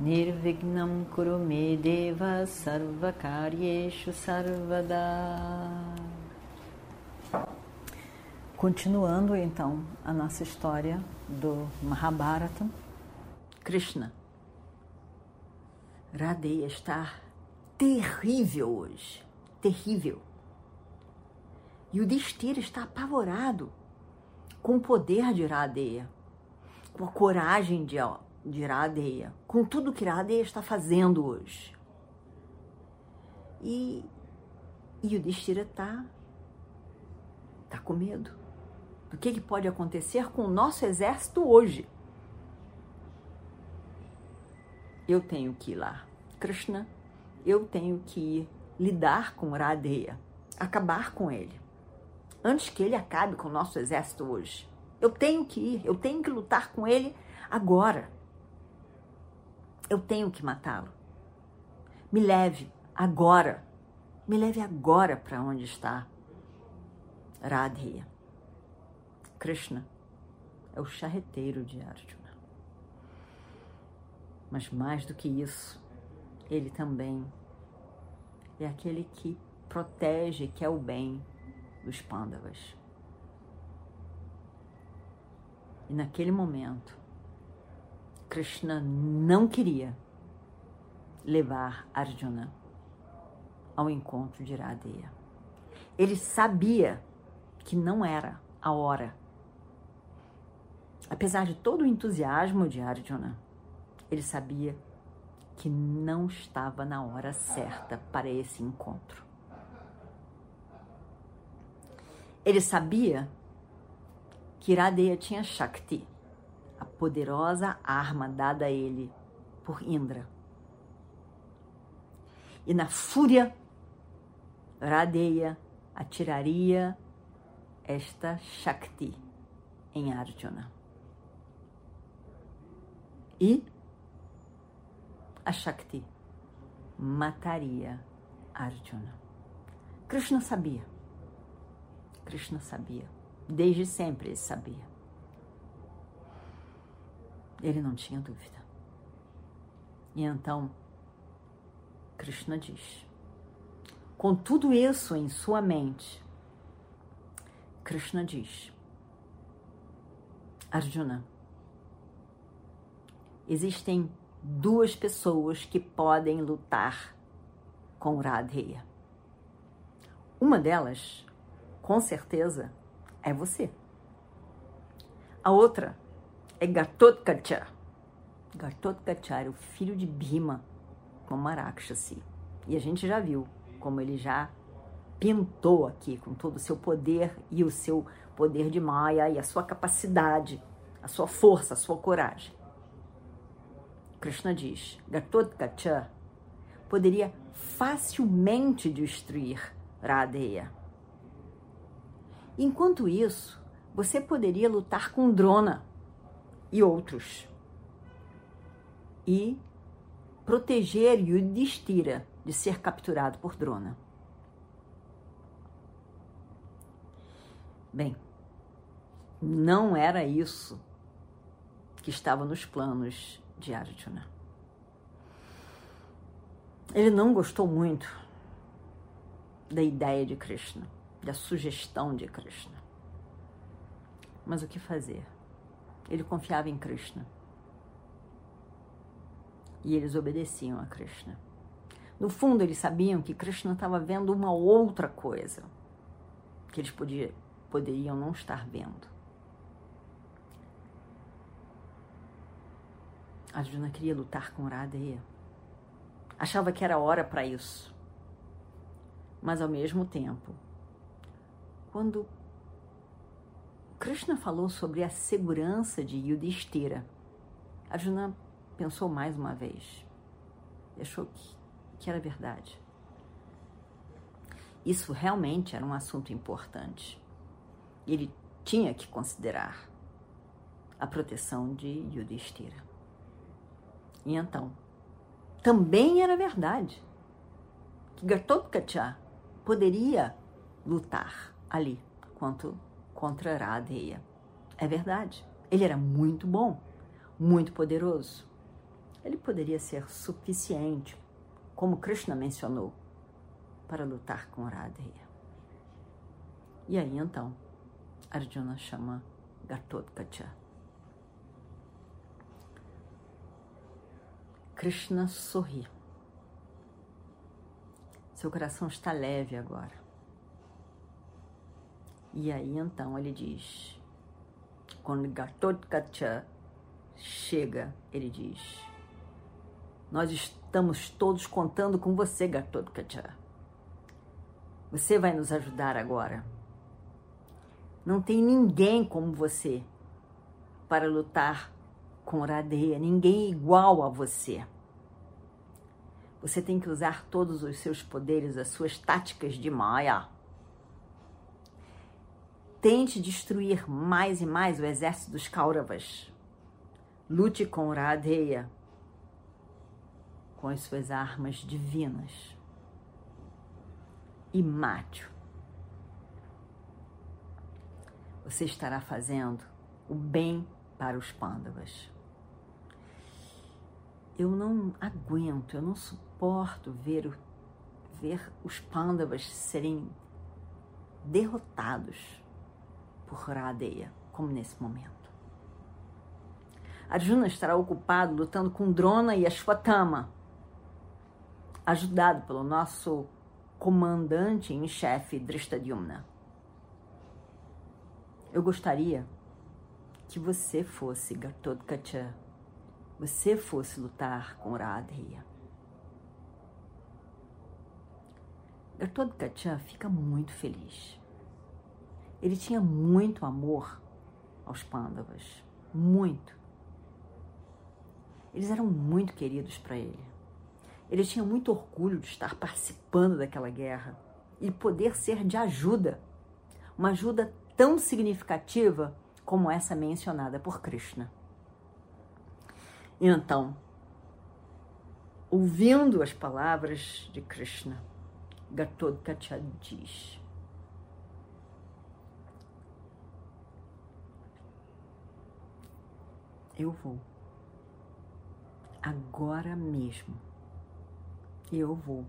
Nirvignam Kurume Deva Sarvakaryeshu Sarvada Continuando então a nossa história do Mahabharata, Krishna. Radeya está terrível hoje, terrível. E o Destira está apavorado com o poder de Radeya, com a coragem de, de Radeya, com tudo que Radeya está fazendo hoje. E, e o Destira está tá com medo do que, que pode acontecer com o nosso exército hoje. Eu tenho que ir lá, Krishna, eu tenho que ir lidar com Radeya, acabar com ele, antes que ele acabe com o nosso exército hoje. Eu tenho que ir, eu tenho que lutar com ele agora. Eu tenho que matá-lo. Me leve agora. Me leve agora para onde está Radheya. Krishna é o charreteiro de Arjuna. Mas mais do que isso, ele também é aquele que protege, que é o bem dos Pandavas. E naquele momento, Krishna não queria levar Arjuna ao encontro de Iradeya. Ele sabia que não era a hora Apesar de todo o entusiasmo de Arjuna, ele sabia que não estava na hora certa para esse encontro. Ele sabia que Iradeya tinha Shakti, poderosa arma dada a ele por Indra. E na fúria, Radeya atiraria esta Shakti em Arjuna e a Shakti mataria Arjuna. Krishna sabia. Krishna sabia. Desde sempre ele sabia. Ele não tinha dúvida. E então, Krishna diz: com tudo isso em sua mente, Krishna diz: Arjuna, existem duas pessoas que podem lutar com Radheya. Uma delas, com certeza, é você. A outra é Gatotkacha. Gatotkacha era o filho de Bhima, como Arakshasi. E a gente já viu como ele já pintou aqui com todo o seu poder e o seu poder de Maya e a sua capacidade, a sua força, a sua coragem. Krishna diz, Gatotkacha poderia facilmente destruir Radheya. Enquanto isso, você poderia lutar com Drona e outros e proteger Yudhishthira de ser capturado por Drona. Bem, não era isso que estava nos planos de Arjuna. Ele não gostou muito da ideia de Krishna, da sugestão de Krishna. Mas o que fazer? Ele confiava em Krishna. E eles obedeciam a Krishna. No fundo, eles sabiam que Krishna estava vendo uma outra coisa que eles podia, poderiam não estar vendo. Arjuna queria lutar com Radeya. Achava que era hora para isso. Mas ao mesmo tempo, quando Krishna falou sobre a segurança de Yudhishthira, Arjuna pensou mais uma vez e achou que que era verdade. Isso realmente era um assunto importante. Ele tinha que considerar a proteção de Yudhishthira. E então, também era verdade que Gatotkacha poderia lutar ali quanto contra Radheya. É verdade. Ele era muito bom, muito poderoso. Ele poderia ser suficiente, como Krishna mencionou, para lutar com Radheya. E aí então, Arjuna chama Gatotkacha. Krishna sorri. Seu coração está leve agora. E aí então ele diz: quando Gatotkacha chega, ele diz: Nós estamos todos contando com você, Gatotkacha. Você vai nos ajudar agora. Não tem ninguém como você para lutar com Radeia, ninguém igual a você. Você tem que usar todos os seus poderes, as suas táticas de Maya. Tente destruir mais e mais o exército dos Kauravas. Lute com Radeya com as suas armas divinas e mate-o você estará fazendo o bem para os pândavas. Eu não aguento, eu não suporto ver, ver os pândavas serem derrotados por Radeya, como nesse momento. Arjuna estará ocupado lutando com Drona e Ashwatthama, ajudado pelo nosso comandante em chefe Drishtadyumna. Eu gostaria que você fosse Gatotkacha, você fosse lutar com Radheya. Gatotkacha fica muito feliz. Ele tinha muito amor aos Pandavas, muito. Eles eram muito queridos para ele. Ele tinha muito orgulho de estar participando daquela guerra e poder ser de ajuda, uma ajuda tão significativa como essa mencionada por Krishna. Então, ouvindo as palavras de Krishna, Gatotkacha diz: Eu vou. Agora mesmo. Eu vou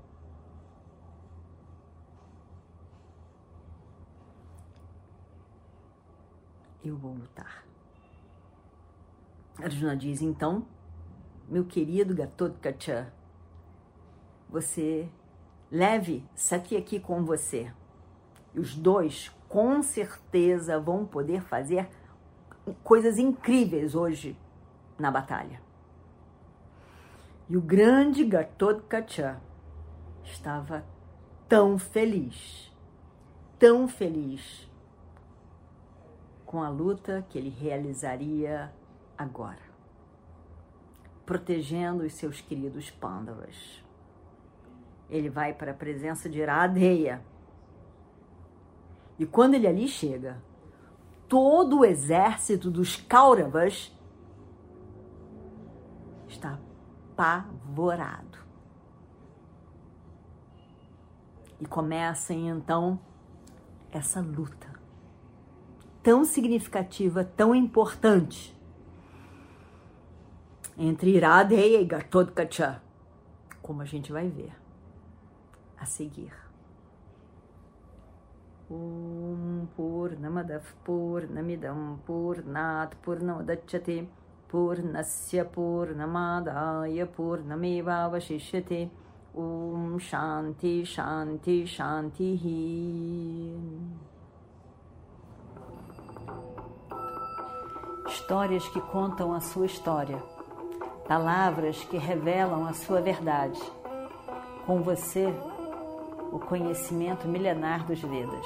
eu vou lutar. Arjuna diz, então, meu querido Gatotkacha, você leve Sati aqui com você. E os dois, com certeza, vão poder fazer coisas incríveis hoje na batalha. E o grande Gatotkacha estava tão feliz, tão feliz com a luta que ele realizaria agora, protegendo os seus queridos pândavas. Ele vai para a presença de Iradeia. E quando ele ali chega, todo o exército dos Kauravas está apavorado. E começa então essa luta tão significativa, tão importante entre Iradeya e Gatotkacha, como a gente vai ver a seguir. Om Purnamadav Purnamidam Purnat Purnamudachyate Purnasya Purnamadaya Purnameva Vashishyate Om Shanti Shanti Shanti histórias que contam a sua história, palavras que revelam a sua verdade. Com você, o conhecimento milenar dos Vedas.